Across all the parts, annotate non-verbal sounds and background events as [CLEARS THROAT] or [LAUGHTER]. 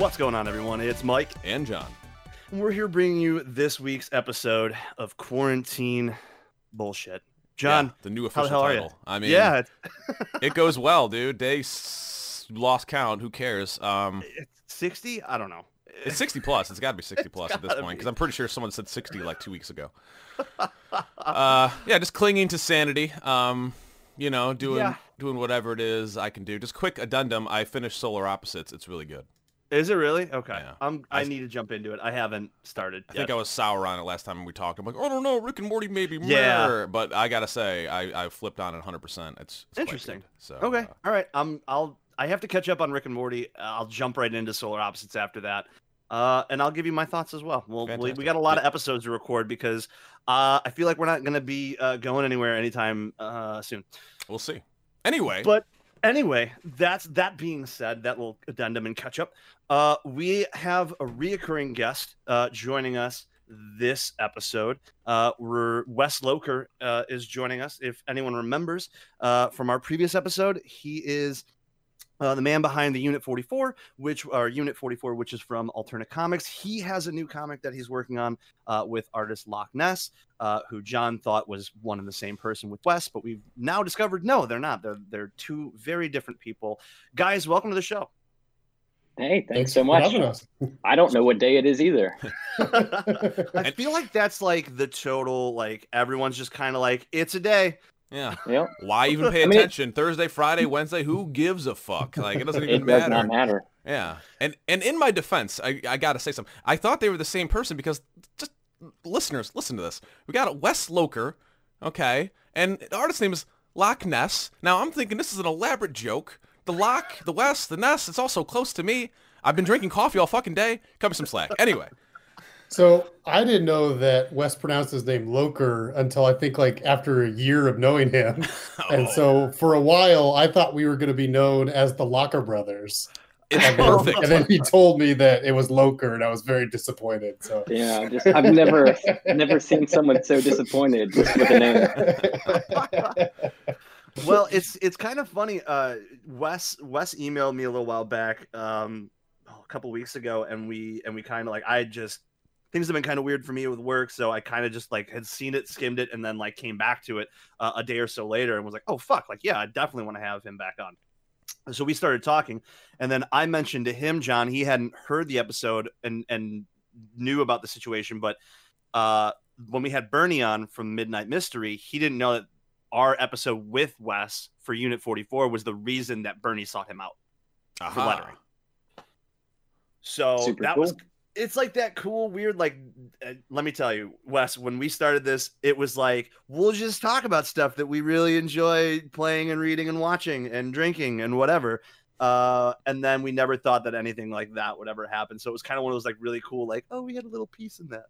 What's going on, everyone? It's Mike. and Jon. And we're here bringing you this week's episode of Quarantine Bullshit. Jon, Yeah, the new the official you? title. I mean, yeah, [LAUGHS] it goes well, dude. They s- lost count. Who cares? Um, 60? I don't know. it's 60 plus. It's got to be 60 [LAUGHS] plus at this point because I'm pretty sure someone said 60 like two weeks ago. uh, yeah, just clinging to sanity. Um, you know, doing Yeah. doing whatever it is I can do. Just quick addendum. I finished Solar Opposites. It's really good. Is it really? Okay. Yeah. I'm, I I- need to jump into it. I haven't started. I think I was sour on it last time we talked. I'm like, I don't know, Rick and Morty maybe. Yeah. meh." But I gotta say, I, I flipped on it 100. percent It's, it's Interesting. So Okay. uh, All right. Um, I'll. I have to catch up on Rick and Morty. I'll jump right into Solar Opposites after that. Uh, and I'll give you my thoughts as well. Well, we, we got a lot of episodes to record because uh, I feel like we're not going to be uh, going anywhere anytime uh, soon. we'll see. Anyway, But anyway, that's that being said, that little addendum and catch up. Uh, we have a reoccurring guest uh, joining us this episode. Uh, we're Wes Locher uh, is joining us. If anyone remembers uh, from our previous episode, he is. Uh, the man behind the Unit 44, which or Unit 44, which is from Alterna Comics, he has a new comic that he's working on uh, with artist Loch Ness, uh, who Jon thought was one and the same person with Wes, but we've now discovered no, they're not. They're they're two very different people. Guys, welcome to the show. Hey, thanks, so much. having us. I don't know what day it is either. [LAUGHS] I feel like that's like the total like everyone's just kind of like it's a day. yeah. Yep. Why even [LAUGHS] pay I mean, attention? Thursday, Friday, Wednesday, who gives a fuck? Like it doesn't [LAUGHS] even It does matter. not matter. Yeah. And and in my defense, I, I gotta say something. I thought they were the same person because just listeners, listen to this. We got a Wes Locher, okay, and the artist's name is Loch Ness. Now I'm thinking this is an elaborate joke. The Lock, the West, the Nest. It's all so close to me. I've been drinking coffee all fucking day. Cut me some slack. Anyway. So I didn't know that Wes pronounced his name Loker until I think like after a year of knowing him. [LAUGHS] And Oh, so for a while I thought we were going to be known as the Locker brothers. it's And then, perfect. and then he told me that it was Loker and I was very disappointed. So Yeah, just I've never never seen someone so disappointed with a name. [LAUGHS] well, it's it's kind of funny. Uh, Wes Wes emailed me a little while back, um, a couple weeks ago, and we and we kind of like I just things have been kind of weird for me with work, so I kind of just like had seen it, skimmed it, and then like came back to it uh, a day or so later, and was like, oh fuck, like yeah, I definitely want to have him back on. So we started talking, and then I mentioned to him, John, he hadn't heard the episode and and knew about the situation, but uh, when we had Bernie on from Midnight Mystery, he didn't know that our episode with Wes for Unit 44 was the reason that Bernie sought him out. Aha. lettering. So Super that was it's like that cool weird like uh, let me tell you Wes when we started this it was like we'll just talk about stuff that we really enjoy playing and reading and watching and drinking and whatever uh and then we never thought that anything like that would ever happen so it was kind of one of those like really cool like oh we had a little piece in that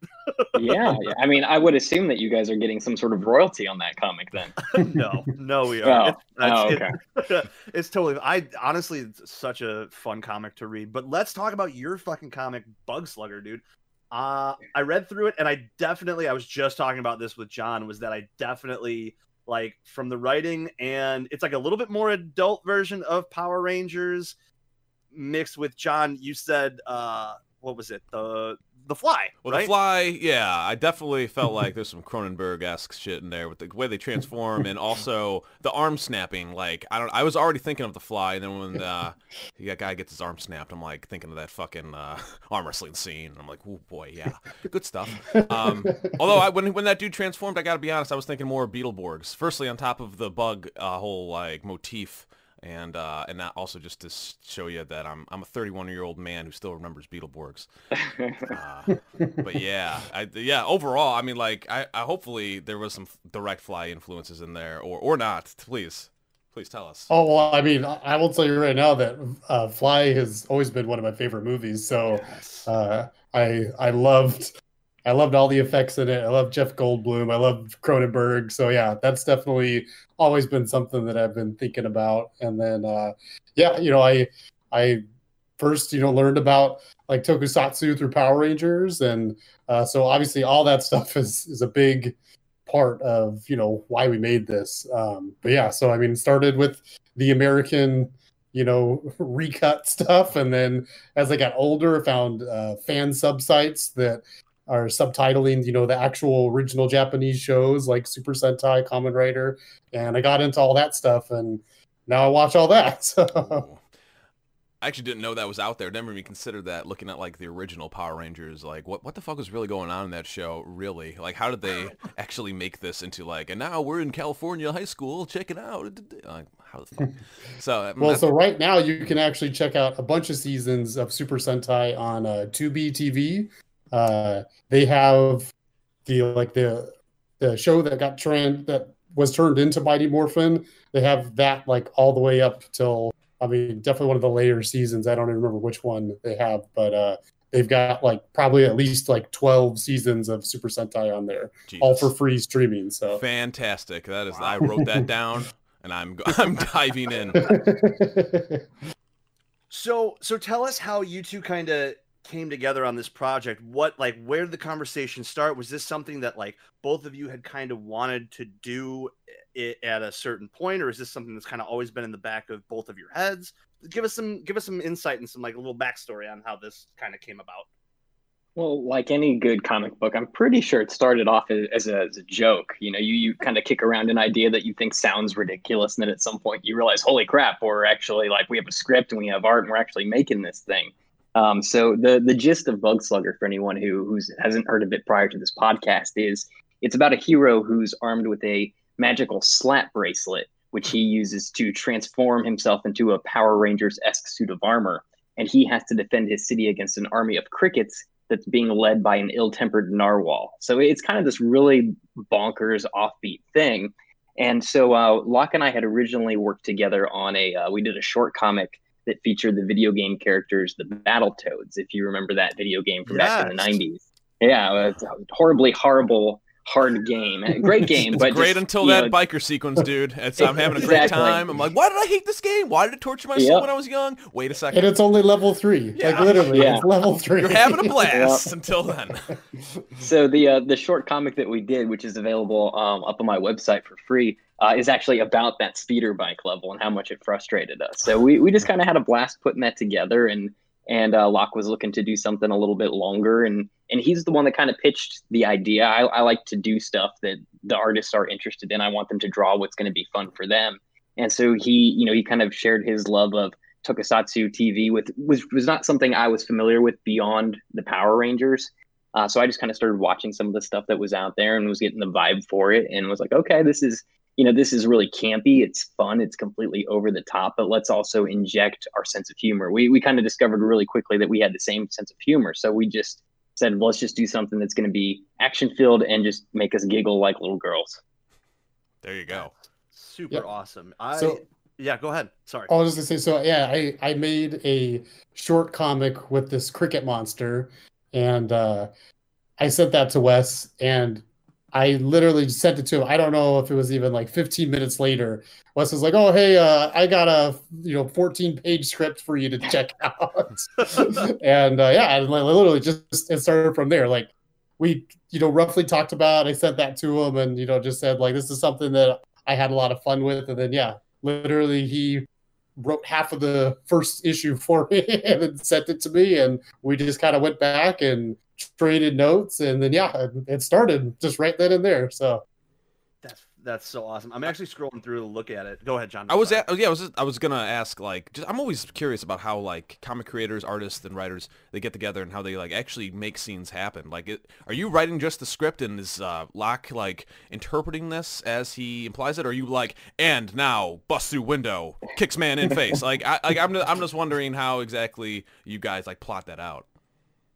Yeah, yeah. I mean, I would assume that you guys are getting some sort of royalty on that comic then. [LAUGHS] no no we Oh, are It's- oh, okay. it- [LAUGHS] it's totally i honestly it's such a fun comic to read but let's talk about your fucking comic bug slugger dude uh i read through it and i definitely i was just talking about this with jon was that i definitely like from the writing and it's like a little bit more adult version of power rangers mixed with john you said uh what was it? The the fly Well, right the fly, yeah, I definitely felt like there's some Cronenberg-esque shit in there with the way they transform and also the arm snapping. Like, I don't, I was already thinking of the fly, and then when uh, [LAUGHS] that guy gets his arm snapped, I'm like thinking of that fucking uh, [LAUGHS] arm wrestling scene. I'm like, oh boy, yeah, good stuff. Um, although I, when when that dude transformed, I got to be honest, I was thinking more of Beetleborgs. Firstly, on top of the bug uh, whole like motif. And uh, and that also just to show you that I'm I'm a 31 year old man who still remembers Beetleborgs. [LAUGHS] Uh, but yeah, I, yeah. Overall, I mean, like, I, I hopefully there was some direct fly influences in there, or or not. Please, please tell us. Oh well, I mean, I I will tell you right now that uh, Fly has always been one of my favorite movies. So uh, I I loved I loved all the effects in it. I love Jeff Goldblum. I love Cronenberg. So yeah, that's definitely always been something that I've been thinking about. And then uh, yeah, you know, I I first you know learned about like Tokusatsu through Power Rangers, and uh, so obviously all that stuff is is a big part of you know why we made this. Um, but yeah, so I mean, started with the American you know, [LAUGHS] recut stuff. And then as I got older, found uh, fan subsites that are subtitling, you know, the actual original Japanese shows like Super Sentai, Kamen Rider, and I got into all that stuff, and now I watch all that. [LAUGHS] So. I actually didn't know that was out there. I never even considered that. Looking at like the original Power Rangers, like what what the fuck was really going on in that show? Really, like how did they [LAUGHS] actually make this into like? And now we're in California high school. Check it out. Like how the fuck? [LAUGHS] So well, so right now you can actually check out a bunch of seasons of Super Sentai on uh, Tubi TV. Uh, they have the like the the show that got trend that was turned into Mighty Morphin. They have that like all the way up till I mean, definitely one of the later seasons. I don't even remember which one they have, but uh, they've got like probably at least like 12 seasons of Super Sentai on there, Jesus. all for free streaming. So fantastic. That is, wow. I wrote that [LAUGHS] down and I'm, I'm diving in. [LAUGHS] so, so tell us how you two kind of came together on this project. What, like, where did the conversation start? Was this something that like both of you had kind of wanted to do it at a certain point, or is this something that's kind of always been in the back of both of your heads? Give us some give us some insight and some like a little backstory on how this kind of came about. Well, like any good comic book, I'm pretty sure it started off as a, as a joke. You know, you, you kind of kick around an idea that you think sounds ridiculous, and then at some point you realize, holy crap, we're actually like we have a script and we have art and we're actually making this thing. Um, so the the gist of Bug Slugger, for anyone who who's hasn't heard of it prior to this podcast, is it's about a hero who's armed with a magical slap bracelet, which he uses to transform himself into a Power Rangers esque suit of armor. And he has to defend his city against an army of crickets that's being led by an ill tempered narwhal. So it's kind of this really bonkers, offbeat thing. And so uh, Loch and I had originally worked together on a, uh, we did a short comic that featured the video game characters, the Battle Toads, if you remember that video game from yes. back in the 90s. Yeah, it's a horribly horrible hard game. Great [LAUGHS] game, but great just, until that know, biker sequence, dude. It's, I'm having a great time. I'm like, why did I hate this game? Why did it torture my soul yep. when I was young? Wait a second. And it's only level three. Yeah. Like literally, yeah. it's level three. You're having a [LAUGHS] blast yep. until then. [LAUGHS] So the uh, the short comic that we did, which is available um, up on my website for free, uh, is actually about that speeder bike level and how much it frustrated us. So we we just kind of had a blast putting that together and and uh, Loch was looking to do something a little bit longer, and and he's the one that kind of pitched the idea. I, I like to do stuff that the artists are interested in. I want them to draw what's going to be fun for them, and so he, you know, he kind of shared his love of tokusatsu TV with was was not something I was familiar with beyond the Power Rangers. Uh, so I just kind of started watching some of the stuff that was out there and was getting the vibe for it, and was like, okay, this is you know, this is really campy. It's fun. It's completely over the top, but let's also inject our sense of humor. We, we kind of discovered really quickly that we had the same sense of humor. So we just said, let's just do something that's going to be action filled and just make us giggle like little girls. There you go. Super yep. awesome. I, so, yeah, go ahead. Sorry. I was just gonna say, so yeah, I, I made a short comic with this cricket monster and uh, I sent that to Wes and I literally sent it to him. I don't know if it was even like 15 minutes later. Wes was like, "Oh, hey, uh, I got a you know 14 page script for you to check [LAUGHS] out," [LAUGHS] and uh, yeah, and literally just it started from there. Like we, you know, roughly talked about. I sent that to him, and you know, just said like, "This is something that I had a lot of fun with," and then yeah, literally he wrote half of the first issue for me [LAUGHS] and then sent it to me, and we just kind of went back and traded notes, and then yeah, it started just right then and there. So that's so awesome. I'm actually scrolling through to look at it. Go ahead, Jon. I was at, yeah, I was just, I was gonna ask like just, I'm always curious about how like comic creators, artists, and writers they get together and how they like actually make scenes happen. Like, it, are you writing just the script and is uh, Loch like interpreting this as he implies it, or are you like and now bust through window, kicks man in face? like, I like I'm I'm just wondering how exactly you guys like plot that out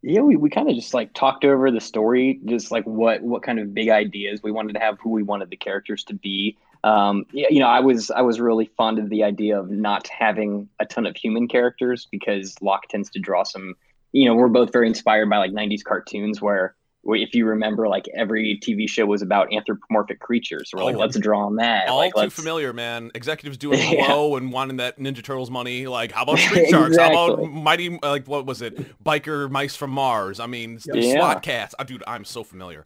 yeah we, we kind of just like talked over the story just like what what kind of big ideas we wanted to have who we wanted the characters to be. Um, you know i was i was really fond of the idea of not having a ton of human characters because loch tends to draw some you know we're both very inspired by like 90s cartoons where if you remember, like every TV show was about anthropomorphic creatures. We're oh, like, let's draw on that. All like, too let's... familiar, man. Executives doing [LAUGHS] yeah. Glow and wanting that Ninja Turtles money. Like, how about [LAUGHS] Street Sharks? exactly. How about Mighty? Like, what was it? Biker Mice from Mars. I mean, yeah. SWAT Kats. Oh, ah, dude, I'm so familiar.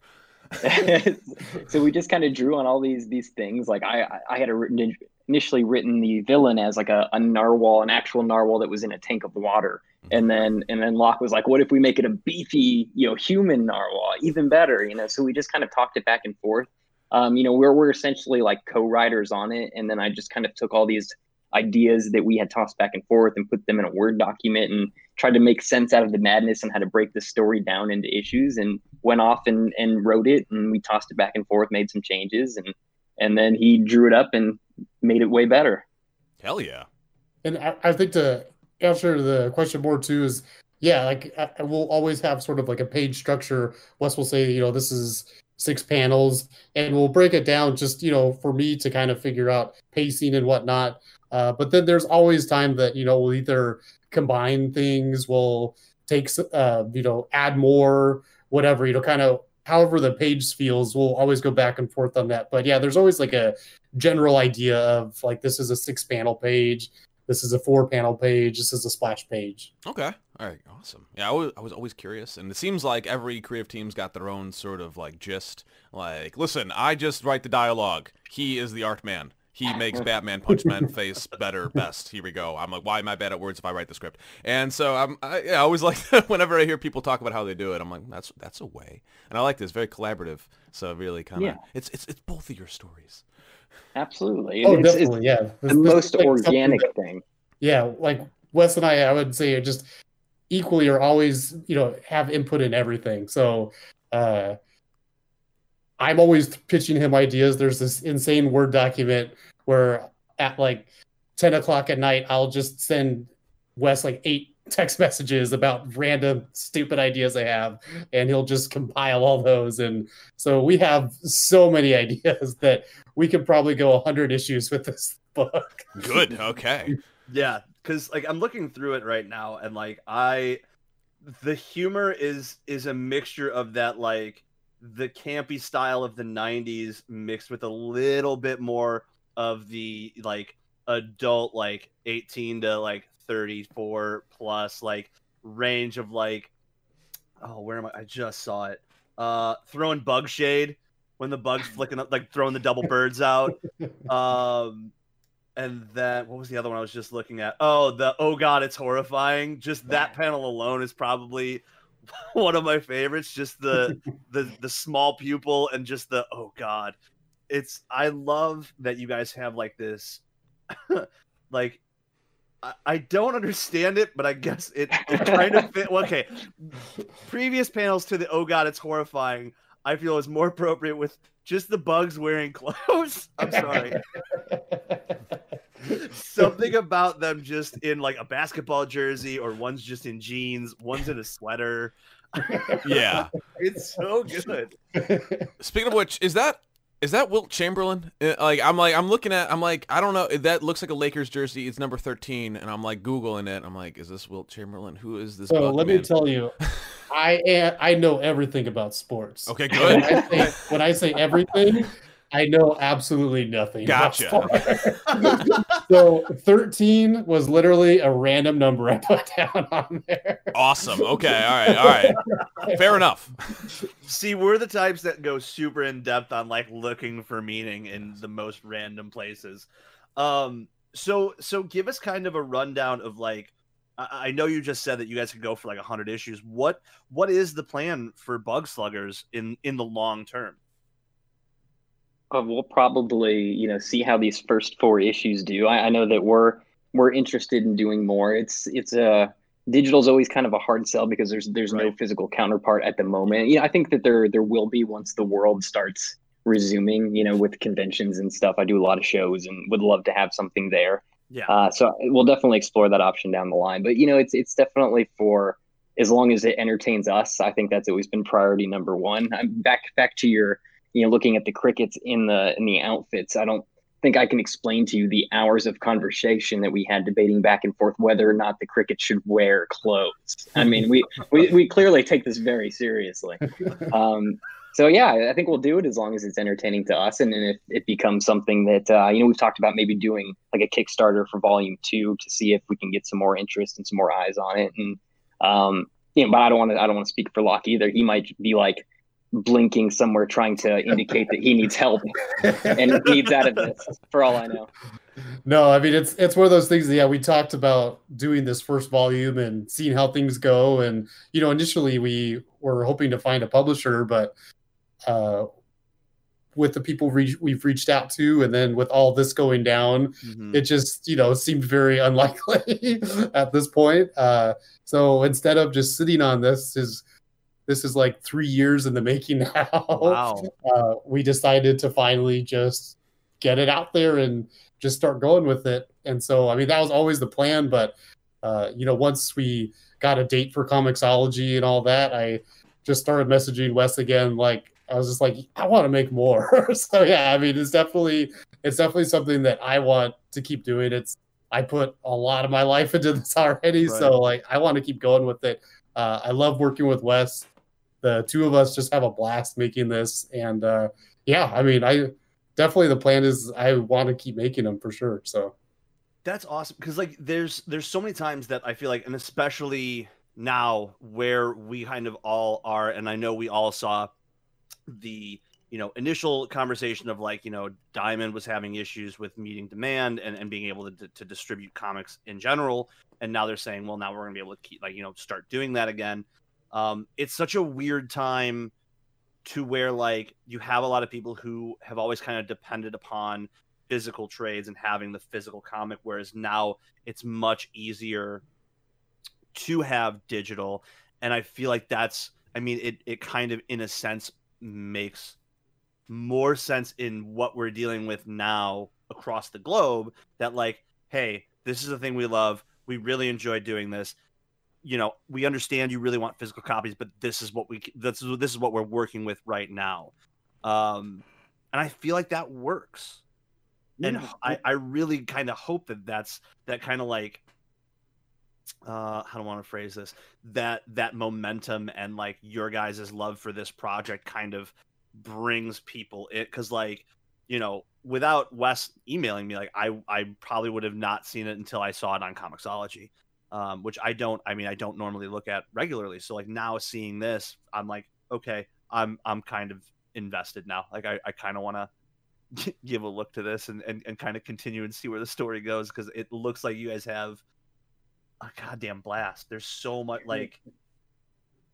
[LAUGHS] so we just kind of drew on all these these things. Like I I had written, initially written the villain as like a, a narwhal, an actual narwhal that was in a tank of water. Mm-hmm. And then and then Loch was like, what if we make it a beefy, you know, human narwhal? Even better, you know. So we just kind of talked it back and forth. Um, you know, we're we're essentially like co-writers on it, and then I just kind of took all these ideas that we had tossed back and forth and put them in a word document and tried to make sense out of the madness and how to break the story down into issues and went off and, and wrote it and we tossed it back and forth made some changes and and then he drew it up and made it way better. Hell yeah. And i, I think to answer the question more too is yeah like I, we'll always have sort of like a page structure. Wes will say you know this is six panels and we'll break it down just you know for me to kind of figure out pacing and whatnot. Uh, but then there's always time that you know we'll either combine things, we'll take uh, you know add more, whatever you know, kind of however the page feels. We'll always go back and forth on that. But yeah, there's always like a general idea of like this is a six panel page, this is a four panel page, this is a splash page. Okay. All right, awesome. Yeah, I was, I was always curious, and it seems like every creative team's got their own sort of like gist. Like, listen, I just write the dialogue. He is the art man he [LAUGHS] makes Batman punch man face better best. Here we go. I'm like, why am I bad at words if I write the script? And so I'm, I, yeah, I always [LAUGHS] like whenever I hear people talk about how they do it, I'm like, that's that's a way. And I like this, very collaborative. So really kind of, yeah. it's it's it's both of your stories. Absolutely. Oh, it's, definitely. It's yeah. the most like organic that, thing. Yeah, like Wes and I, I would say, just equally are always, you know, have input in everything. So. uh I'm always pitching him ideas. There's this insane Word document where at like 10 o'clock at night, I'll just send Wes like eight [LAUGHS] text messages about random stupid ideas I have, and he'll just compile all those. And so we have so many [LAUGHS] ideas that we could probably go 100 issues with this [LAUGHS] book. Good. Okay. yeah. Cause like I'm looking through it right now, and like I, the humor is is a mixture of that like the campy style of the 90s mixed with a little bit more of the like adult like 18 to like 34 plus like range of like oh where am I? I just saw it. Uh throwing bug shade when the bugs flicking up like throwing the double birds out. [LAUGHS] Um and then what was the other one I was just looking at? Oh, the oh god, it's horrifying. Just that panel alone is probably [LAUGHS] one of my favorites. Just the the the small pupil and just the oh god it's I love that you guys have like this [LAUGHS] like I, I don't understand it, but I guess it, it kind of fit. Well, okay, previous panels to the oh god, it's horrifying. I feel is more appropriate with just the bugs wearing [LAUGHS] clothes. I'm sorry. Something about them just in like a basketball jersey, or one's just in jeans, one's in a sweater. yeah, [LAUGHS] it's so good. Speaking of which, is that is that Wilt Chamberlain? Uh, like I'm like I'm looking at I'm like I don't know that looks like a Lakers jersey. It's number 13 and I'm like googling it. I'm like is this Wilt Chamberlain? Who is this? So let man? me tell you. [LAUGHS] I am, I know everything about sports. Okay, good. When I say, when I say everything, I know absolutely nothing. Gotcha. [LAUGHS] so 13 was literally a random number I put [LAUGHS] down on there. Awesome. Okay. All right. All right. Fair enough. See, we're the types that go super in depth on like looking for meaning in the most random places. Um, so so give us kind of a rundown of like I know you just said that you guys could go for like 100 issues. What what is the plan for Bug Sluggers in in the long term? Uh, we'll probably you know see how these first four issues do. I, I know that we're we're interested in doing more. It's it's a uh, digital is always kind of a hard sell because there's there's right. no physical counterpart at the moment. You know, I think that there there will be once the world starts resuming. You know, with conventions and stuff. I do a lot of shows and would love to have something there. Yeah. Uh, so we'll definitely explore that option down the line. But you know, it's it's definitely for as long as it entertains us. I think that's always been priority number one. I'm back back to your you know looking at the crickets in the in the outfits i don't think i can explain to you the hours of conversation that we had debating back and forth whether or not the cricket should wear clothes. I mean we we, we clearly take this very seriously. [LAUGHS] Um, so yeah i think we'll do it as long as it's entertaining to us and then if it becomes something that uh, you know we've talked about maybe doing like a kickstarter for volume two to see if we can get some more interest and some more eyes on it. And um, you know but i don't want to i don't want to speak for loch either. He might be like blinking somewhere trying to indicate that he needs help [LAUGHS] and needs out of this for all I know. No, I mean it's it's one of those things. That, yeah, we talked about doing this first volume and seeing how things go, and you know, initially we were hoping to find a publisher, but uh, with the people re- we've reached out to, and then with all this going down, Mhm. it just you know seemed very unlikely [LAUGHS] at this point. Uh, so instead of just sitting on this, is this is like three years in the making [LAUGHS] now. Wow. Uh, we decided to finally just get it out there and just start going with it. And so, I mean, that was always the plan. But uh, you know, once we got a date for Comixology and all that, I just started messaging Wes again. Like I was just like, I want to make more. [LAUGHS] so yeah, I mean, it's definitely it's definitely something that I want to keep doing. It's I put a lot of my life [LAUGHS] into this already, Right. so like I want to keep going with it. Uh, I love working with Wes. The two of us just have a blast making this, and uh, yeah, I mean, I definitely the plan is I want to keep making them for sure. So That's awesome because like there's there's so many times that I feel like, and especially now where we kind of all are, and I know we all saw the you know initial conversation of like you know Diamond was having issues with meeting demand and, and being able to, to distribute comics in general, and now they're saying, well, now we're gonna be able to keep like you know start doing that again. Um, it's such a weird time to where like you have a lot of people who have always kind of depended upon physical trades and having the physical comic whereas now it's much easier to have digital. And i feel like that's i mean it it kind of in a sense makes more sense in what we're dealing with now across the globe that like hey this is the thing we love. We really enjoy doing this you know we understand you really want physical copies but this is what we this is this is what we're working with right now. Um and i feel like that works. And I, I really kind of hope that that's that kind of like uh how do I want to phrase this? That that momentum and like your guys' love for this project kind of brings people it because like you know without Wes emailing me like I I probably would have not seen it until I saw it on Comixology um which I don't I mean I don't normally look at regularly so like now seeing this I'm like okay I'm I'm kind of invested now like I, I kind of want to [LAUGHS] give a look to this and, and, and kind of continue and see where the story goes because it looks like you guys have a goddamn blast. There's so much like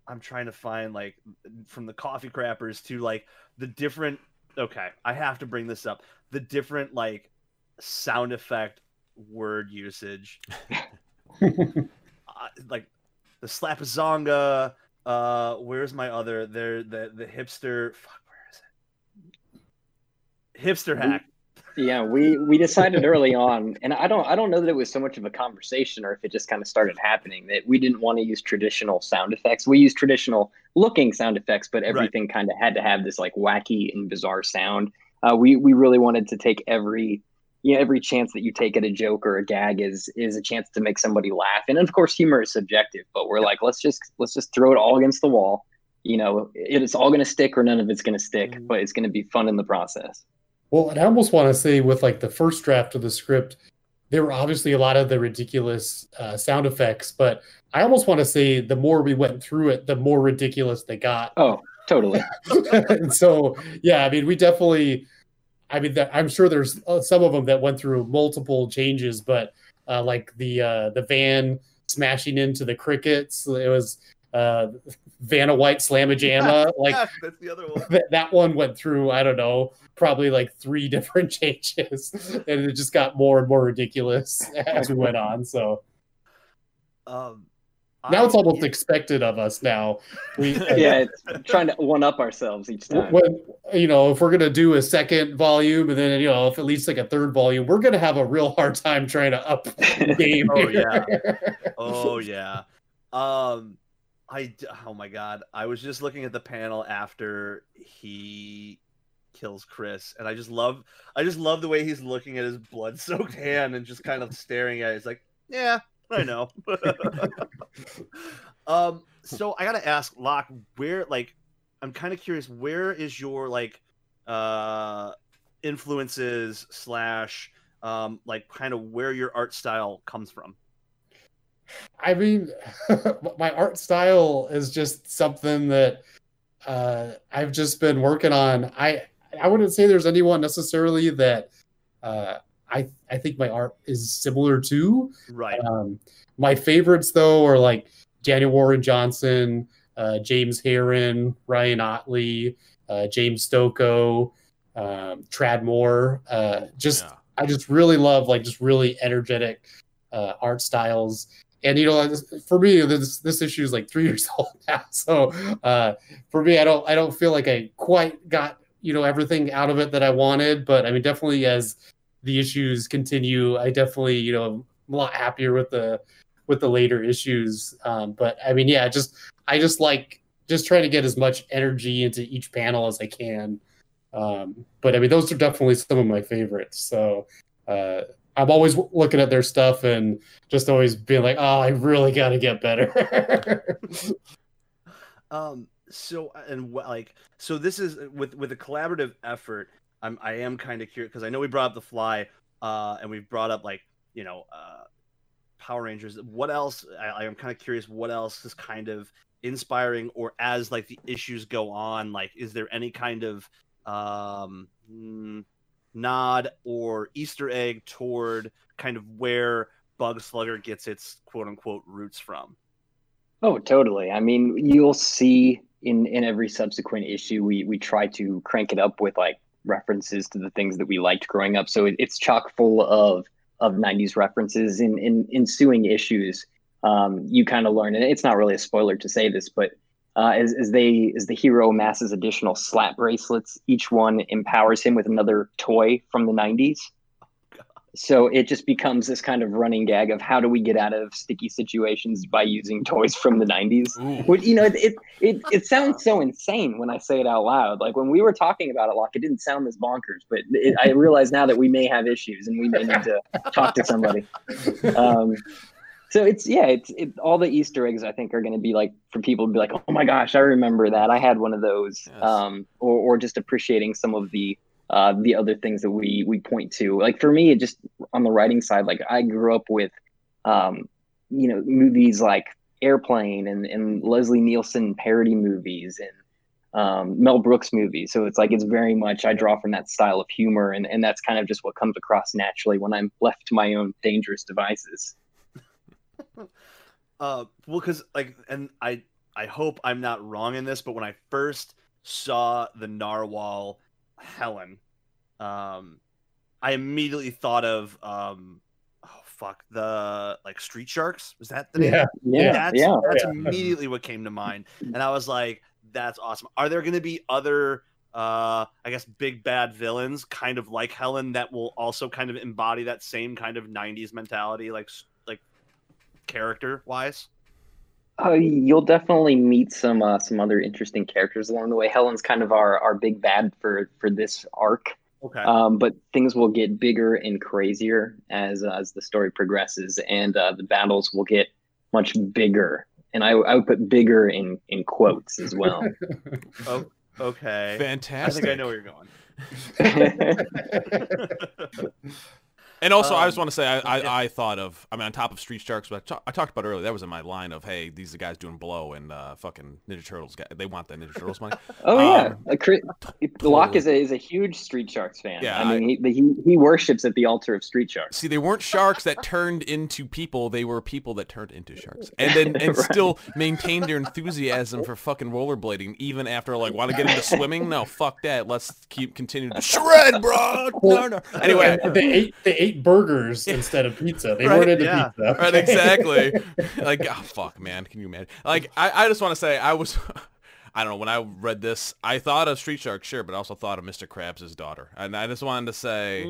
I'm trying to find like from the coffee crappers to like the different okay, I have to bring this up. The different like sound effect word usage. [LAUGHS] [LAUGHS] uh, like the slapazonga, uh where's my other there the the hipster fuck where is it? Hipster hack. Yeah, we we decided early on, and I don't I don't know that it was so much of a conversation or if it just kind of started happening that we didn't want to use traditional sound effects. We use traditional looking sound effects, but everything kind of had to have this like wacky and bizarre sound. Uh, we we really wanted to take every you know, every chance that you take at a joke or a gag is is a chance to make somebody laugh. And of course, humor is subjective, but we're like let's just let's just throw it all against the wall. You know, it's all going to stick or none of it's going to stick, Mhm. but it's going to be fun in the process. Well, and I almost want to say with like the first draft of the script, there were obviously a lot of the ridiculous uh, sound effects, but I almost want to say the more we went through it, the more ridiculous they got. Oh, totally. and [LAUGHS] so, yeah, I mean, we definitely, I mean, that, I'm sure there's uh, some of them that went through multiple changes, but uh, like the uh, the van smashing into the crickets, it was uh, Vanna White Slamajama, [LAUGHS] like that's the other one. that, that one went through i don't know probably like three [LAUGHS] different changes and it just got more and more ridiculous [LAUGHS] as we went on so Um, now I- it's almost expected of us now we [LAUGHS] yeah, it's trying to one up ourselves each time. when you know if we're gonna do a second volume and then you know if at least like a third volume we're gonna have a real hard time trying to up the [LAUGHS] game Oh, yeah, Oh yeah. Um I oh my god. I was just looking at the panel after he kills Chris and I just love I just love the way he's looking at his blood-soaked [LAUGHS] hand and just kind of staring at it. He's like, "Yeah, I know." [LAUGHS] um so I got to ask Loch where like I'm kind of curious where is your like uh influences slash um like kind of where your art style comes from. I mean, [LAUGHS] my art style is just something that uh, I've just been working on. I I wouldn't say there's anyone necessarily that uh, I I think my art is similar to. Right. Um, my favorites though are like Daniel Warren Johnson, uh, James Harren, Ryan Ottley, uh, James Stokoe, um, Tradd Moore. Uh, just Yeah. I just really love like just really energetic uh, art styles. And you know, for me, this this issue is like three [LAUGHS] years old now. So uh, for me, I don't I don't feel like I quite got you know everything out of it that I wanted. But I mean, definitely as the issues continue, I definitely you know I'm a lot happier with the with the later issues. Um, but I mean, yeah, just I just like just trying to get as much energy into each panel as I can. Um, but I mean, those are definitely some of my favorites. So uh, I'm always looking at their stuff and just always being like, oh, I really got to get better. [LAUGHS] Um. So and like so this is with with a collaborative effort. I'm I am kind of curious because I know we brought up the fly, uh, and we've brought up like you know, uh, Power Rangers. What else? I, I am kind of curious. What else is kind of inspiring, or as like the issues go on, like is there any kind of um nod or Easter egg toward kind of where Bug Slugger gets its quote unquote roots from? Oh, totally. I mean, you'll see in in every subsequent issue, we we try to crank it up with like references to the things that we liked growing up. So it, it's chock full of of '90s references in in ensuing issues. Um, you kind of learn, and it's not really a spoiler to say this, but uh, as as they as the hero amasses additional slap bracelets, each one empowers him with another toy from the '90s. So it just becomes this kind of running gag of how do we get out of sticky situations by using toys from the 90s Ooh. which you know it, it it it sounds so insane when i say it out loud like when we were talking about it like it didn't sound as bonkers but it, i realize now that we may have issues and we may need to talk to somebody um so it's yeah it's it, all the easter eggs i think are going to be like for people to be like oh my gosh i remember that i had one of those Yes. um or, or just appreciating some of the uh the other things that we we point to. Like for me it just on the writing side like i grew up with um you know movies like airplane and, and leslie nielsen parody movies and um, mel brooks movies. So it's like it's very much i draw from that style of humor and, and that's kind of just what comes across naturally when i'm left to my own dangerous devices. [LAUGHS] Uh, well, because like, and I, I hope I'm not wrong in this, but when I first saw the narwhal Helen, um, I immediately thought of um, oh fuck, the like Street Sharks. Was that the name? yeah. yeah that's, yeah that's Yeah. immediately what came to mind, [LAUGHS] and I was like, "That's awesome." Are there going to be other, uh, I guess, big bad villains, kind of like Helen, that will also kind of embody that same kind of '90s mentality, like like character wise? Uh, you'll definitely meet some uh, some other interesting characters along the way. Helen's kind of our, our big bad for for this arc, Okay. um, but things will get bigger and crazier as uh, as the story progresses, and uh, the battles will get much bigger. And I, I would put bigger in in quotes as well. [LAUGHS] oh, okay. Fantastic. I think I know where you're going. [LAUGHS] [LAUGHS] And also, I Um, just want to say, I, I, yeah. I thought of, I mean, on top of Street Sharks, but I, ta- I talked about earlier, that was in my line of, hey, these are guys doing blow and uh, fucking Ninja Turtles, guy, they want that Ninja Turtles money. [LAUGHS] oh yeah, Um, like, Chris, Loch totally. is a is a huge Street Sharks fan. Yeah, I mean, he, he he worships at the altar of Street Sharks. See, they weren't sharks that turned into people; they were people that turned into sharks, and then [LAUGHS] and Right. still maintained their enthusiasm for fucking rollerblading, even after like want to get into swimming. No, fuck that. Let's keep continue to shred, bro. No, no. Anyway, [LAUGHS] they ate they ate burgers [LAUGHS] instead of pizza. They Right, weren't into yeah. pizza. right, [LAUGHS] exactly. Like, oh, fuck, man. Can you imagine? Like, I, I just want to say, I was, [LAUGHS] I don't know, when I read this, I thought of Street Shark, sure, but I also thought of Mr. Krabs' daughter. And I just wanted to say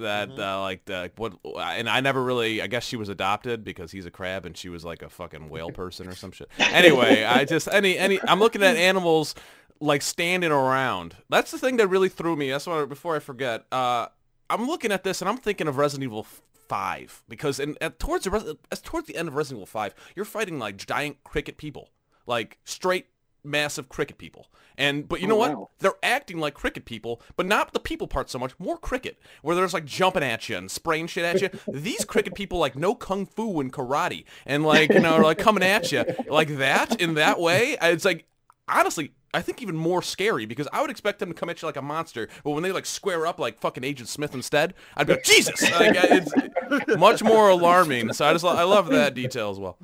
that, uh, like, the, what, and I never really, I guess she was adopted because he's a crab and she was like a fucking whale person or some shit. Anyway, I just, any, any, I'm looking at animals like standing around. That's the thing that really threw me. That's why, before I forget, uh, I'm looking at this and I'm thinking of Resident Evil Five because in at, towards the as towards the end of Resident Evil Five, you're fighting like giant cricket people, like straight massive cricket people. And but you Oh, know what? wow. They're acting like cricket people, but not the people part so much. More cricket, where there's like jumping at you and spraying shit at you. [LAUGHS] These cricket people like know kung fu and karate, and like you know like coming at you like that in that way. It's like honestly, I think even more scary because I would expect them to come at you like a monster, but when they like square up like fucking Agent Smith instead, I'd be like, Jesus! [LAUGHS] Like, it's much more alarming. So I just I love that detail as well.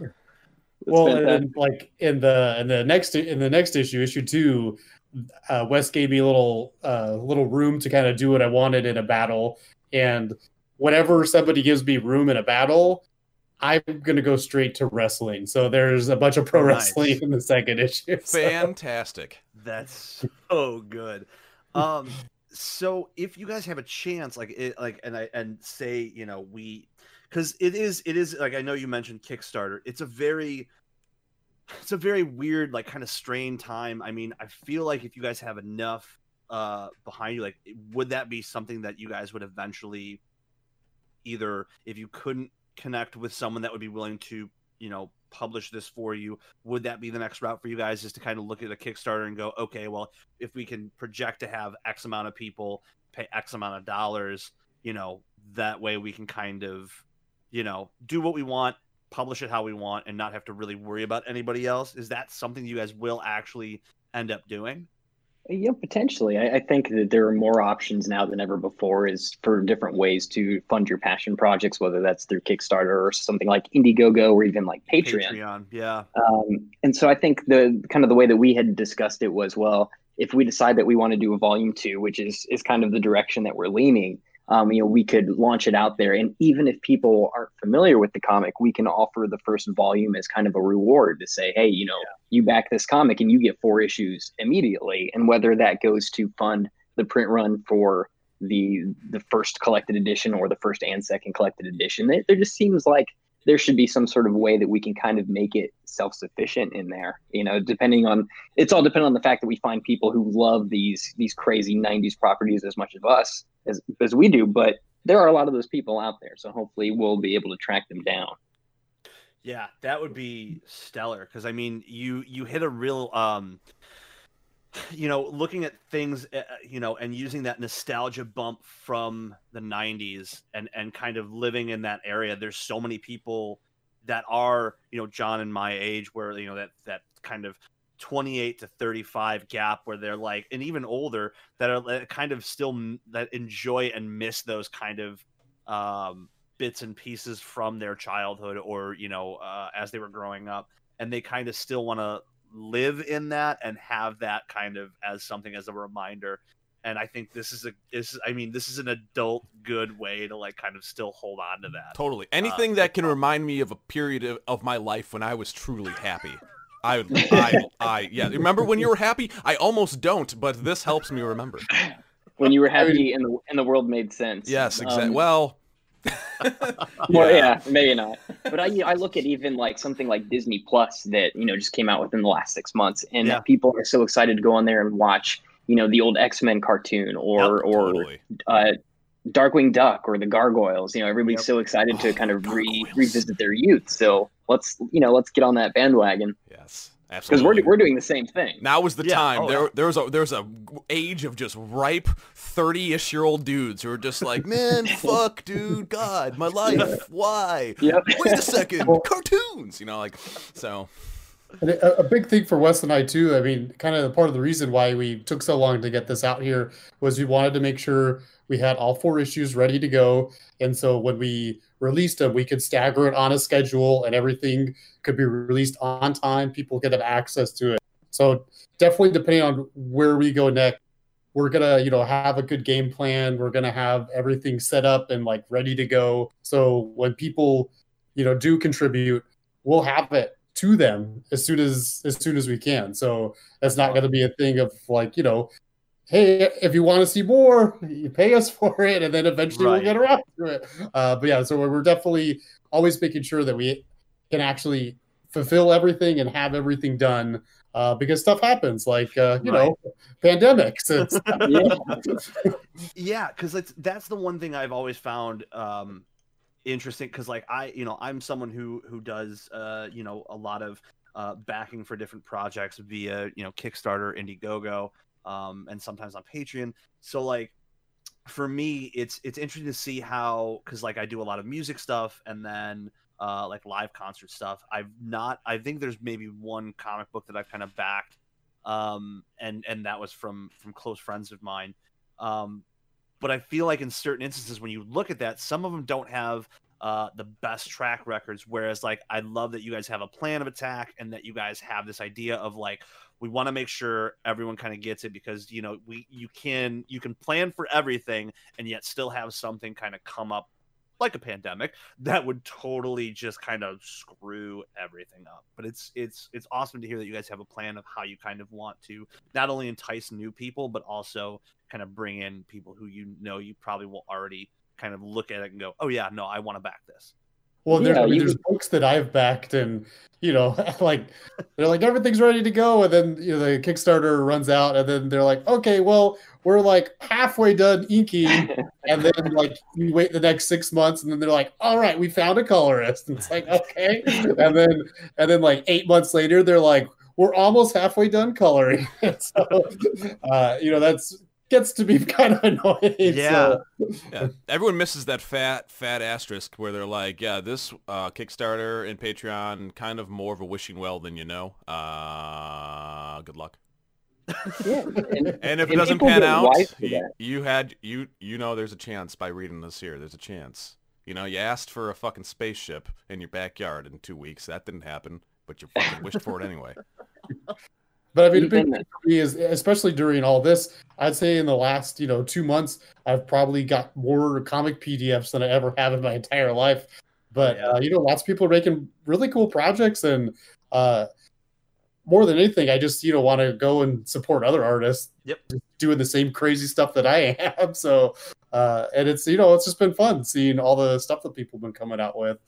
well, and then, like in the in the next in the next issue, issue two, uh, Wes gave me a little uh, little room to kind of do what I wanted in a battle, and whenever somebody gives me room in a battle, I'm gonna go straight to wrestling. So there's a bunch of pro nice. wrestling in the second issue. So. Fantastic. That's so good. Um, so if you guys have a chance, like it, like, and I and say, you know, we, because it is, it is like I know you mentioned Kickstarter. It's a very, it's a very weird, like, kind of strained time. I mean, I feel like if you guys have enough uh behind you, like, would that be something that you guys would eventually either if you couldn't connect with someone that would be willing to you know publish this for you would that be the next route for you guys just to kind of look at a kickstarter and go okay well if we can project to have x amount of people pay x amount of dollars you know that way we can kind of you know do what we want publish it how we want and not have to really worry about anybody else is that something you guys will actually end up doing yeah, potentially. I, I, think that there are more options now than ever before is for different ways to fund your passion projects, whether that's through Kickstarter or something like Indiegogo or even like Patreon. Patreon, yeah. Um, and so I think the kind of the way that we had discussed it was, well, if we decide that we want to do a volume two, which is is kind of the direction that we're leaning, um, you know, we could launch it out there. And even if people aren't familiar with the comic, we can offer the first volume as kind of a reward to say, hey, you know, yeah. you back this comic and you get four issues immediately. And whether that goes to fund the print run for the the first collected edition or the first and second collected edition, it, there just seems like there should be some sort of way that we can kind of make it self-sufficient in there you know depending on it's all dependent on the fact that we find people who love these these crazy 90s properties as much as us as, as we do but there are a lot of those people out there so hopefully we'll be able to track them down. Yeah that would be stellar because i mean you you hit a real um you know, looking at things, uh, you know, and using that nostalgia bump from the 90s and and kind of living in that area, there's so many people that are, you know, Jon and my age where, you know, that that kind of 28 to 35 gap where they're like and even older that are kind of still that enjoy and miss those kind of um bits and pieces from their childhood or you know uh, as they were growing up. And they kind of still want to live in that and have that kind of as something as a reminder and i think this is a this i mean this is an adult good way to like kind of still hold on to that totally anything uh, that can remind me of a period of, of my life when i was truly happy I, [LAUGHS] I, I, yeah. Remember when you were happy? I almost don't, but this helps me remember. When you were happy and the and the world made sense. Yes, exactly. Um, well, [LAUGHS] well, yeah, maybe not. But I, I look at even like something like Disney Plus that you know just came out within the last six months, and yeah. people are so excited to go on there and watch you know the old X Men cartoon or yep, or totally. uh, Darkwing Duck or the Gargoyles. You know, everybody's yep. so excited to oh, kind of re- revisit their youth. So let's you know let's get on that bandwagon. Yes. Because we're, we're doing the same thing. Now was the yeah. time. Oh, there yeah. there's a there's a age of just ripe thirty ish year old dudes who are just like, [LAUGHS] man, fuck, dude, God, my [LAUGHS] life, why? Yep. Wait a second, [LAUGHS] cartoons, you know, like so. A, a, big thing for Wes and I too. I mean, kind of part of the reason why we took so long to get this out here was we wanted to make sure we had all four issues ready to go, and so when we released them, we could stagger it on a schedule, and everything could be released on time. People could have access to it. So definitely, depending on where we go next, we're gonna you know have a good game plan. We're gonna have everything set up and like ready to go. So when people you know do contribute, we'll have it to them as soon as as soon as we can. So that's not to be a thing of like you know, hey, if you want to see more, you pay us [LAUGHS] for it, and then eventually right. we'll get around to it. Uh, but yeah, so we're definitely always making sure that we can actually fulfill everything and have everything done uh, because stuff happens like uh, you right. know pandemics [LAUGHS] yeah because [LAUGHS] yeah, that's the one thing i've always found um, interesting because like i you know i'm someone who who does uh you know a lot of uh backing for different projects via you know kickstarter indiegogo um and sometimes on patreon so like for me it's it's interesting to see how because like i do a lot of music stuff and then uh like live concert stuff i've not i think there's maybe one comic book that i've kind of backed um, and and that was from from close friends of mine. Um, but I feel like in certain instances, when you look at that, some of them don't have uh, the best track records. Whereas, like, I love that you guys have a plan of attack and that you guys have this idea of like, we want to make sure everyone kind of gets it because you know we you can you can plan for everything and yet still have something kind of come up like a pandemic that would totally just kind of screw everything up. But it's it's it's awesome to hear that you guys have a plan of how you kind of want to not only entice new people but also kind of bring in people who you know you probably will already kind of look at it and go oh yeah no i want to back this Well, there's, Yeah, you- there's books that I've backed, and you know, [LAUGHS] like they're like everything's ready to go, and then you know the Kickstarter runs out, and then they're like, okay, well, we're like halfway done inking, [LAUGHS] and then like you wait the next six months, and then they're like, all right, we found a colorist, and it's like [LAUGHS] okay, and then and then like eight months later, they're like, we're almost halfway done coloring, so uh, you know that's gets to be [LAUGHS] kind of annoying. Yeah. so- Yeah, everyone misses that fat, fat asterisk where they're like, yeah, this uh, Kickstarter and Patreon kind of more of a wishing well than you know. Uh, good luck. yeah, and, [LAUGHS] And if it doesn't pan out, you, you had you you know there's a chance by reading this here. There's a chance. You know, you asked for a fucking spaceship in your backyard in two weeks. That didn't happen, but you fucking wished for it anyway. [LAUGHS] But I mean, a big thing for me is, especially during all this, I'd say in the last, you know, two months, I've probably got more comic PDFs than I ever have in my entire life. But Yeah. uh, you know, lots of people are making really cool projects, and uh, more than anything, I just you know want to go and support other artists. Yep. Doing the same crazy stuff that I [LAUGHS] am. So, uh, and it's you know, it's just been fun seeing all the stuff that people have been coming out with.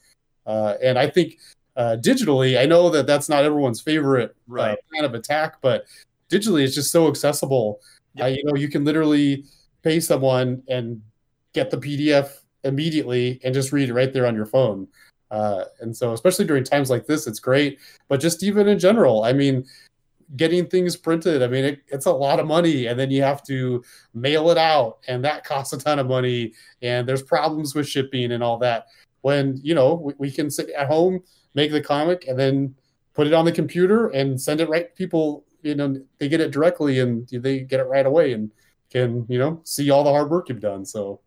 Uh, and I think uh, digitally, I know that that's not everyone's favorite uh, Right. plan of attack, but digitally, it's just so accessible. Yep. Uh, you know, you can literally pay someone and get the PDF immediately and just read it right there on your phone. Uh, and so, especially during times like this, it's great. But just even in general, I mean, getting things printed, I mean, it, it's a lot of money, and then you have to mail it out, and that [LAUGHS] costs a ton of money. And there's problems with shipping and all that. When you know we, we can sit at home, make the comic, and then put it on the computer and send it right to people. You know, they get it directly, and they get it right away, and can you know see all the hard work you've done. So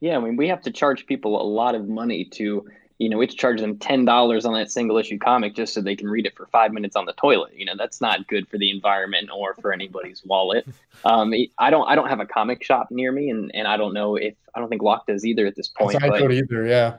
Yeah, I mean, we have to charge people a lot of money to, you know, we charge them ten dollars on that single issue comic just so they can read it for five minutes on the toilet. You know, that's not good for the environment or for anybody's wallet. [LAUGHS] Um, I don't, I don't have a comic shop near me, and, and I don't know if I don't think Loch does either at this point. I could either, yeah.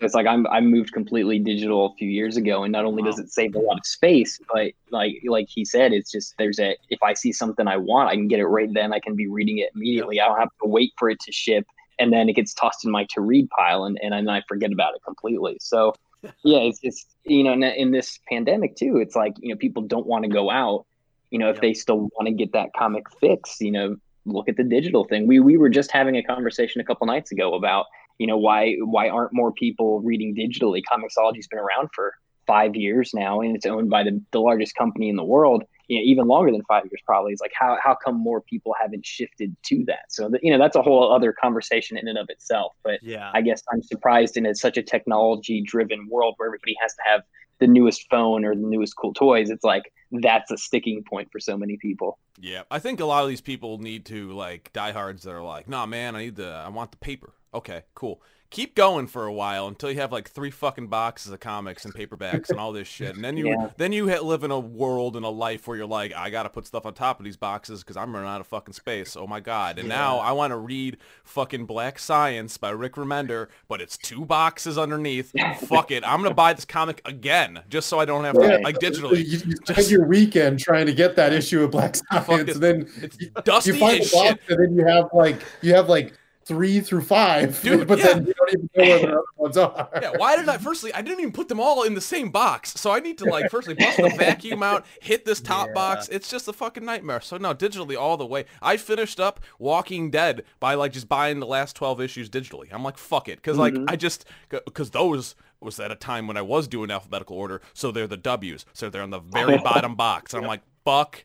It's like I'm I moved completely digital a few years ago, and not only does it save a lot of space, but like like he said, it's just there's a if I see something I want, I can get it right then. I can be reading it immediately. I don't have to wait for it to ship, and then it gets tossed in my to read pile, and and then I forget about it completely. So [LAUGHS] yeah, it's it's you know in, in this pandemic too, it's like you know people don't want to go out. You know if Yep. they still want to get that comic fix, you know look at the digital thing. We we were just having a conversation a couple nights ago about you know why why aren't more people reading digitally? Comixology's been around for five years now and it's owned by the, the largest company in the world you know, even longer than five years probably. It's like how, how come more people haven't shifted to that? So that, you know that's a whole other conversation in and of itself but Yeah. i guess i'm surprised in a, such a technology driven world where everybody has to have the newest phone or the newest cool toys. It's like that's a sticking point for so many people. Yeah, I think a lot of these people need to like diehards that are like, nah, man, I need the, I want the paper. Okay, cool. Keep going for a while until you have like three fucking boxes of comics and paperbacks and all this shit, and then you, Yeah. then you ha- live in a world and a life where you're like, I gotta put stuff on top of these boxes because I'm running out of fucking space. Oh my god! And now I want to read fucking Black Science by Rick Remender, but it's two boxes underneath. Fuck it, I'm gonna buy this comic again just so I don't have to Right. like digitally. you spend Just- your weekend trying to get that issue of Black Science, and then It's you, dusty you find the box, shit. and then you have like you have like three through five, [LAUGHS] Dude, but yeah. then you don't even know where the other [LAUGHS] ones are. Yeah, why did I? Firstly, I didn't even put them all in the same box, so I need to like firstly bust the vacuum out, hit this top Yeah. box. It's just a fucking nightmare. So no, digitally all the way. I finished up Walking Dead by like just buying the last twelve issues digitally. I'm like, fuck it, because like Mhm. I just because those was at a time when I was doing alphabetical order, so they're the W's, so they're on the very [LAUGHS] bottom box. And I'm like, fuck.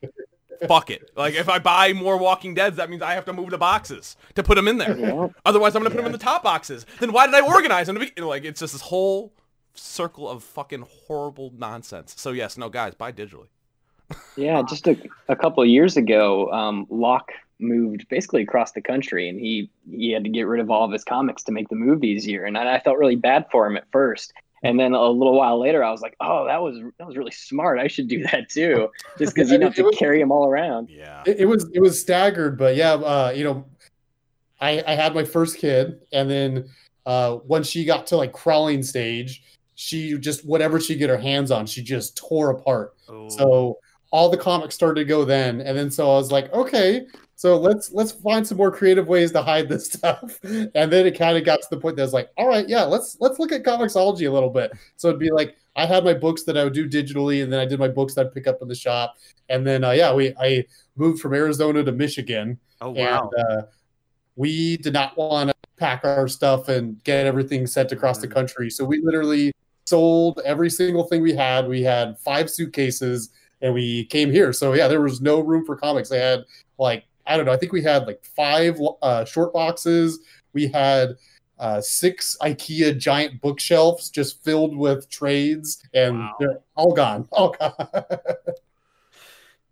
Fuck it. Like if I buy more Walking Deads, that means I have to move the boxes to put them in there. Yeah. Otherwise, I'm gonna put them in the top boxes. Then why did I organize them? to be- Like it's just this whole circle of fucking horrible nonsense. So yes, no guys, buy digitally. Yeah, just a, a couple of years ago, um, Loch moved basically across the country, and he he had to get rid of all of his comics to make the move easier. And I, I felt really bad for him at first. And then a little while later, I was like, "Oh, that was that was really smart. I should do [LAUGHS] that too, just because you don't have to carry them all around." Yeah. It, it was it was staggered, but yeah, uh, you know, I I had my first kid, and then uh, when she got to like crawling stage, she just whatever she get her hands on, she just tore apart. Oh. So all the comics started to go then, and then so I was like, okay, so let's let's find some more creative ways to hide this [LAUGHS] stuff. And then it kind of got to the point that I was like, all right, yeah, let's let's look at Comixology a little bit. So it'd be like I had my books that I would do digitally, and then I did my books that I'd pick up in the shop, and then uh, yeah, we I moved from Arizona to Michigan, oh wow. and uh, we did not want to pack our stuff and get everything sent across the Mhm. country. So we literally sold every single thing we had. We had five suitcases and we came here. So yeah, there was no room for comics. I had like, I don't know, I think we had like five uh, short boxes. We had uh, six IKEA giant bookshelves just filled with trades and Wow. they're all gone. [LAUGHS] All gone.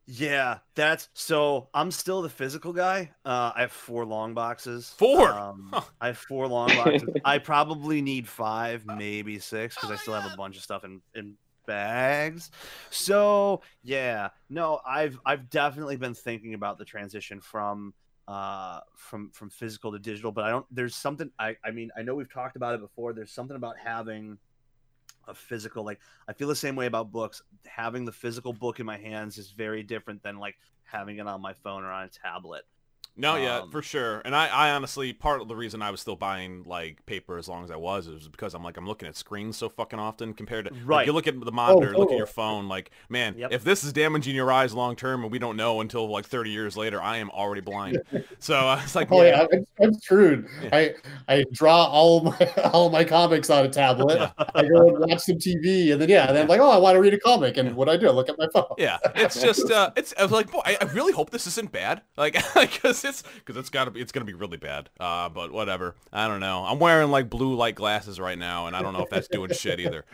Yeah, that's so. I'm still the physical guy. Uh, I have four long boxes. Four? Um, Huh. I have four long boxes. I probably need five, maybe six, because I still have a bunch of stuff in in bags. So yeah, no, I've I've definitely been thinking about the transition from uh from from physical to digital but i don't there's something i i mean i know we've talked about it before. There's something about having a physical like i feel the same way about books. Having the physical book in my hands is very different than like having it on my phone or on a tablet No, yeah, Um, for sure. And I, I honestly, part of the reason I was still buying like paper as long as I was is because I'm like I'm looking at screens so fucking often compared to like, Right. you look at the monitor, look at your phone. Like, man, Yep. if this is damaging your eyes long term and we don't know until like 30 years later, I am already blind. [LAUGHS] so uh, it's like, Oh yeah, I'm, I'm screwed. Yeah. I I draw all my [LAUGHS] all my comics on a tablet. Yeah. I go and watch some TV, and then yeah, then I'm like, oh, I want to read a comic, and what do I do? I look at my phone. Yeah, it's just uh, it's I was like, boy, I, I really hope this isn't bad, like, [LAUGHS] because it's because it's gotta be it's gonna be really bad. Uh, but whatever, I don't know. I'm wearing like blue light glasses right now, and I don't know if that's doing shit either.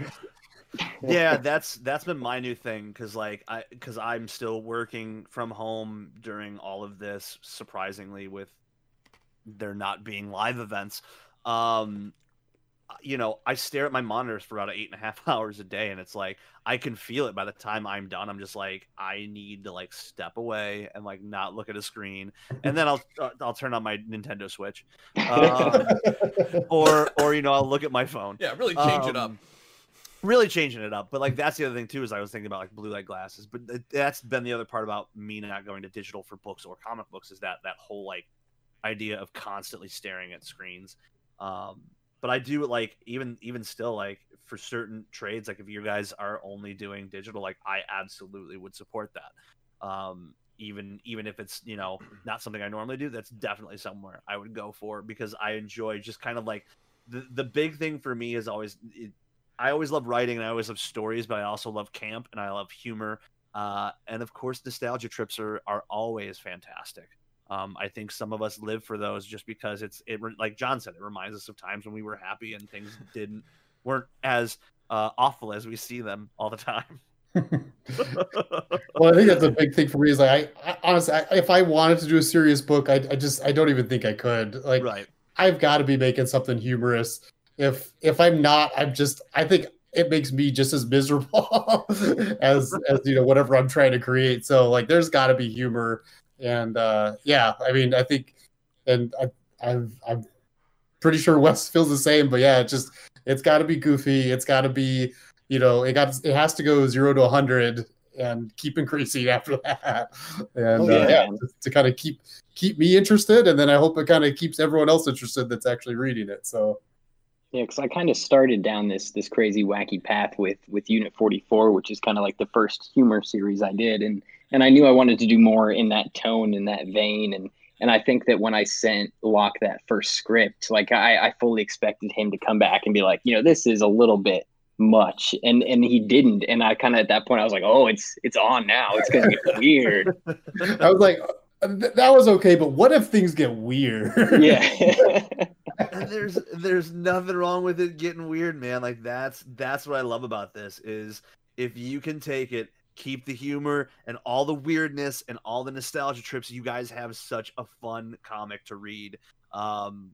yeah that's that's been my new thing because like i because i'm still working from home during all of this surprisingly with there not being live events um you know i stare at my monitors for about eight and a half [LAUGHS] hours a day and it's like i can feel it by the time i'm done. I'm just like i need to like step away and like not look at a screen. And then i'll uh, i'll turn on my nintendo switch. Um, [LAUGHS] or or you know i'll look at my phone. Yeah, really change it up. um, Really changing it up, but like that's the other thing too is I was thinking about like blue light glasses, but that's been the other part about me not going to digital for books or comic books is that that whole like idea of constantly staring at screens. Um, but I do like even even still like for certain trades, like if you guys are only doing digital, like I absolutely would support that. Um, even even if it's you know [CLEARS THROAT] not something I normally do, that's definitely somewhere I would go for because I enjoy just kind of like the the big thing for me is always it, I always love writing and I always love stories, but I also love camp and I love humor. Uh, and of course, nostalgia trips are, are always fantastic. Um, I think some of us live for those just because it's it like Jon said, it reminds us of times when we were happy and things [LAUGHS] didn't weren't as uh, awful as we see them all the time. [LAUGHS] well, I think that's a big thing for me. Is like, I, I honestly, I, if I wanted to do a serious book, I, I just, I don't even think I could. Like, right. I've got to be making something humorous. If if I'm not, I'm just, I think it makes me just as miserable [LAUGHS] as as you know whatever I'm trying to create. So like, there's got to be humor, and uh yeah, I mean, I think, and I, I've, I'm pretty sure Wes feels the same. But yeah, it just, it's got to be goofy. It's got to be, you know, it got, it has to go zero to a hundred and keep increasing [LAUGHS] after that. And Oh, uh, yeah, yeah, to, to kind of keep keep me interested, and then I hope it kind of keeps everyone else interested that's actually reading it. So Yeah, because I kind of started down this this crazy wacky path with with Unit 44, which is kind of like the first humor series I did, and and I knew I wanted to do more in that tone, in that vein, and and I think that when I sent Loch that first script, like I, I fully expected him to come back and be like, you know, this is a little bit much, and and he didn't, and I kind of at that point I was like, oh, it's it's on now, it's gonna get [LAUGHS] weird, I was like, that was okay, but what if things get weird? yeah. [LAUGHS] [LAUGHS] [LAUGHS] There's there's nothing wrong with it getting weird, man. Like that's that's what I love about this is if you can take it keep the humor and all the weirdness and all the nostalgia trips. You guys have such a fun comic to read. Um,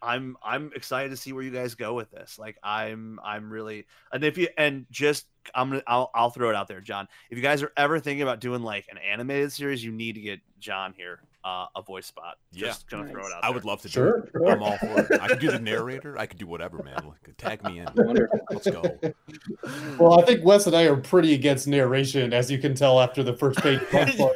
I'm I'm excited to see where you guys go with this. Like I'm I'm really and if you and just I'm gonna I'll I'll throw it out there, Jon. If you guys are ever thinking about doing like an animated series, you need to get Jon here uh, a voice spot. Just Yeah. gonna throw it Nice. out. I there. would love to do Sure, it. sure. I'm all for it. I could do the [LAUGHS] narrator. I could do whatever, man. Like, tag me in. Wonderful. Let's go. Well, I think Wes and I are pretty against narration, as you can tell after the first [LAUGHS] page.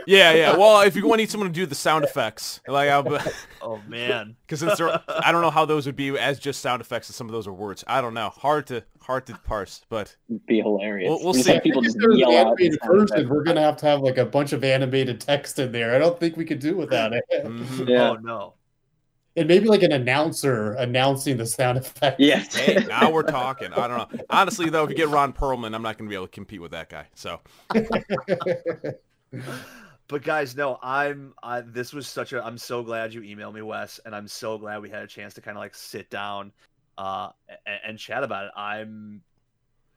Yeah, yeah. Well, if you want to need someone to do the sound effects, like, [LAUGHS] Oh man. because I don't know how those would be as just sound effects, and some of those are words. I don't know. Hard to hard to parse, but Be hilarious. We'll- we'll see. people if just there's an yell out. animated version, we're gonna have to have like a bunch of animated text in there. I don't think we could do without it. [LAUGHS] mhm. Yeah. Oh no. And maybe like an announcer announcing the sound effect. Yes. [LAUGHS] hey, now we're talking. I don't know. Honestly, though, if you get Ron Perlman, I'm not going to be able to compete with that guy. So [LAUGHS] But guys, no, I'm. I, this was such a. I'm so glad you emailed me, Wes, and I'm so glad we had a chance to kind of like sit down, uh, and, and chat about it. I'm.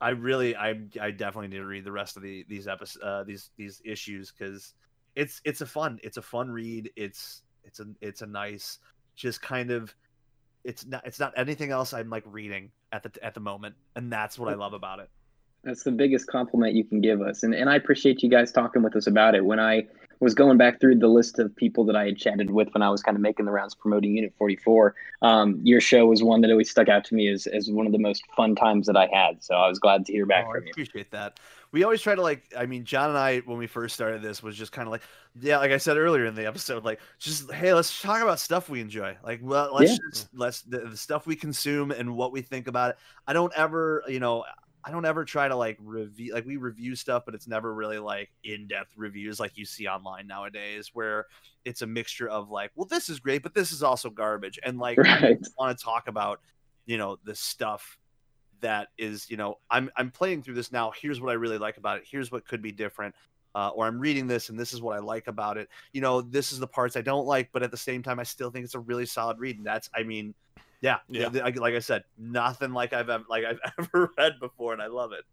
I really, I, I definitely need to read the rest of the these episodes, uh, these these issues because it's it's a fun, it's a fun read. It's it's a it's a nice, just kind of, it's not it's not anything else I'm like reading at the at the moment, and that's what I love about it. That's the biggest compliment you can give us. And and I appreciate you guys talking with us about it. When I was going back through the list of people that I had chatted with when I was kind of making the rounds promoting Unit 44, um, your show was one that always stuck out to me as, as one of the most fun times that I had. So I was glad to hear back Oh, I from you. appreciate that. We always try to like. I mean, Jon and I, when we first started this, was just kind of like, yeah, like I said earlier in the episode, like just hey, let's talk about stuff we enjoy. Like, well, let's Yeah. just let's the, the stuff we consume and what we think about it. I don't ever, you know. I don't ever try to like review like we review stuff, but it's never really like in-depth reviews like you see online nowadays, where it's a mixture of like, well, this is great, but this is also garbage, and like [LAUGHS] I Right. want to talk about, you know, the stuff that is, you know, I'm I'm playing through this now. Here's what I really like about it. Here's what could be different. Uh, or I'm reading this and this is what I like about it. You know, this is the parts I don't like, but at the same time, I still think it's a really solid read. And that's, I mean, yeah, Yeah. yeah. Like, like I said, nothing like I've ever like I've [LAUGHS] ever read before, and I love it.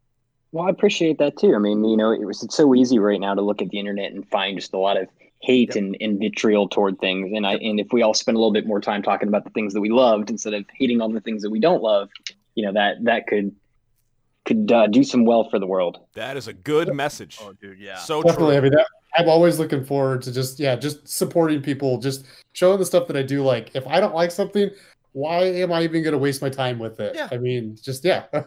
Well, I appreciate that too. I mean, you know, it was it's so easy right now to look at the internet and find just a lot of hate Yep. and, and vitriol toward things. And I and if we all spend a little bit more time talking about the things that we loved instead of hating on the things that we don't love, you know, that that could could uh, do some well for the world. that is a good message. Oh, dude, yeah. So Definitely. I true. mean, that, I'm always looking forward to just yeah, just supporting people, just showing the stuff that I do like. If I don't like something, why am I even going to waste my time with it? Yeah. I mean, just yeah. [LAUGHS]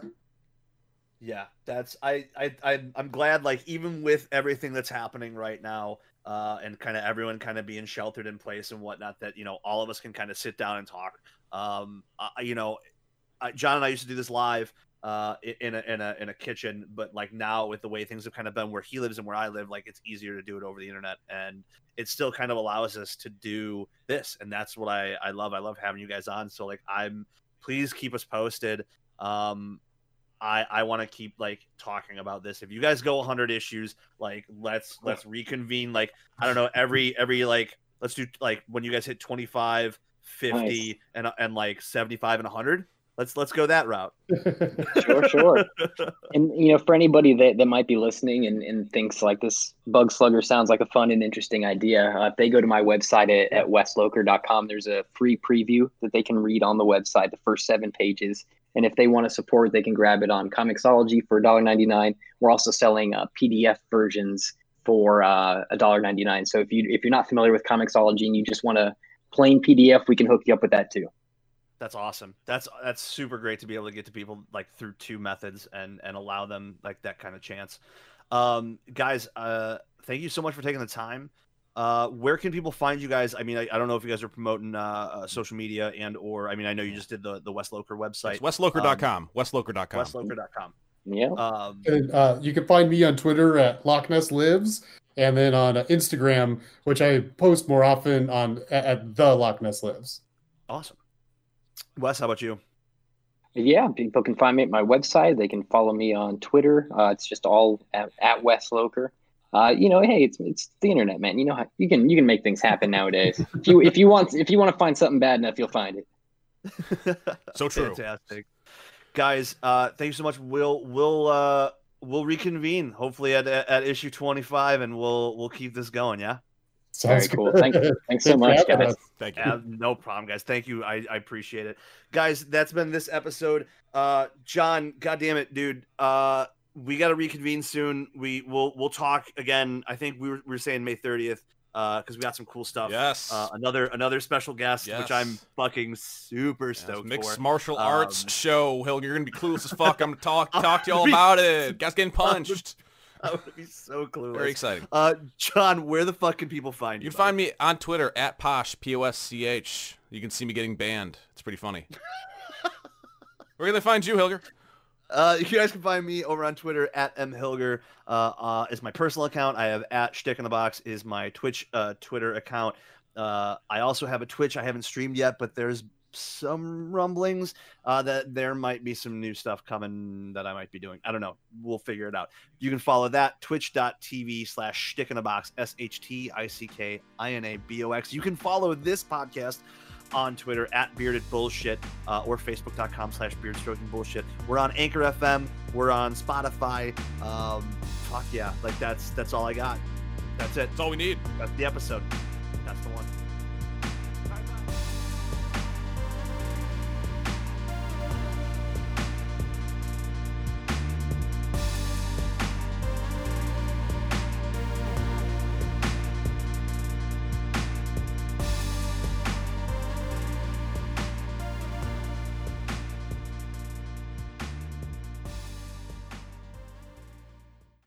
Yeah, that's I I, I I'm glad like even with everything that's happening right now, uh, and kind of everyone kind of being sheltered in place and whatnot, that you know all of us can kind of sit down and talk. Um, I, you know, I, Jon and I used to do this live, uh, in a in a in a kitchen, but like now with the way things have kind of been where he lives and where I live, like it's easier to do it over the internet, and it still kind of allows us to do this, and that's what I I love. I love having you guys on. So like I'm please keep us posted. Um, I I want to keep like talking about this. If you guys go 100 issues, like let's let's reconvene. Like I don't know every every like let's do like when you guys hit 25, 50, Nice. and and like 75 and 100. Let's let's go that route. [LAUGHS] Sure, sure. and you know, for anybody that, that might be listening and, and thinks like this bug slugger sounds like a fun and interesting idea, uh, if they go to my website at, at weslocher.com, there's a free preview that they can read on the website, the first seven pages. And if they want to support, they can grab it on Comixology for $1.99. We're also selling uh, PDF versions for uh, $1.99. So if you if you're not familiar with Comixology and you just want a plain PDF, we can hook you up with that too. That's awesome. That's that's super great to be able to get to people like through two methods and and allow them like that kind of chance. Um, guys, uh, thank you so much for taking the time. Uh, where can people find you guys? I mean, I, I don't know if you guys are promoting uh, uh, social media and or I mean, I know you just did the the Wes Locher website, It's weslocher.com. weslocher.com. weslocher.com. Yeah. Um, And, uh, you can find me on Twitter at Loch Ness Lives, and then on uh, Instagram, which I post more often on at, at the Loch Ness Lives. awesome. Wes, how about you? Yeah, people can find me at my website. They can follow me on Twitter. Uh, it's just all at, at Wes Locher. Uh, you know, hey, it's it's the internet, man. You know how you can you can make things happen nowadays. if you if you want if you want to find something bad enough, you'll find it. [LAUGHS] So true. Fantastic. Guys, uh, thank you so much. We'll we'll uh we'll reconvene hopefully at at issue 25 and we'll we'll keep this going yeah Very cool. Thank you. Thanks so much, guys. us. Thank you. Yeah, no problem, guys. Thank you. I, I appreciate it. Guys, that's been this episode. Uh Jon, goddamn it, dude. Uh we gotta reconvene soon. We will we'll talk again. I think we were, we were saying May 30th, uh, because we got some cool stuff. Yes. Uh, another another special guest, which I'm fucking super Yes, stoked mixed for. martial arts Um, show. Hill, you're gonna be clueless as fuck. I'm gonna talk talk to you all [LAUGHS] about it. Guys getting punched. [LAUGHS] I would be so clueless. Very exciting. Uh, Jon, where the fuck can people find you? You buddy? find me on Twitter at Posch P O S C H. You can see me getting banned. It's pretty funny. [LAUGHS] Where can they find you, Hilger? Uh, you guys can find me over on Twitter at mhilger. Uh, uh, is my personal account. I have at Shtick in the Box is my Twitch uh, Twitter account. Uh, I also have a Twitch. I haven't streamed yet, but there's some rumblings uh, that there might be some new stuff coming that I might be doing. I don't know. We'll figure it out. You can follow that twitch.tv slash shtick in the box, S H T I C K I N A B O X. You can follow this podcast on Twitter at bearded bullshit uh, or facebook.com slash beard stroking bullshit. We're on Anchor FM. We're on Spotify. Um, fuck yeah. Like that's that's all I got. That's it. That's all we need. That's the episode. That's the one.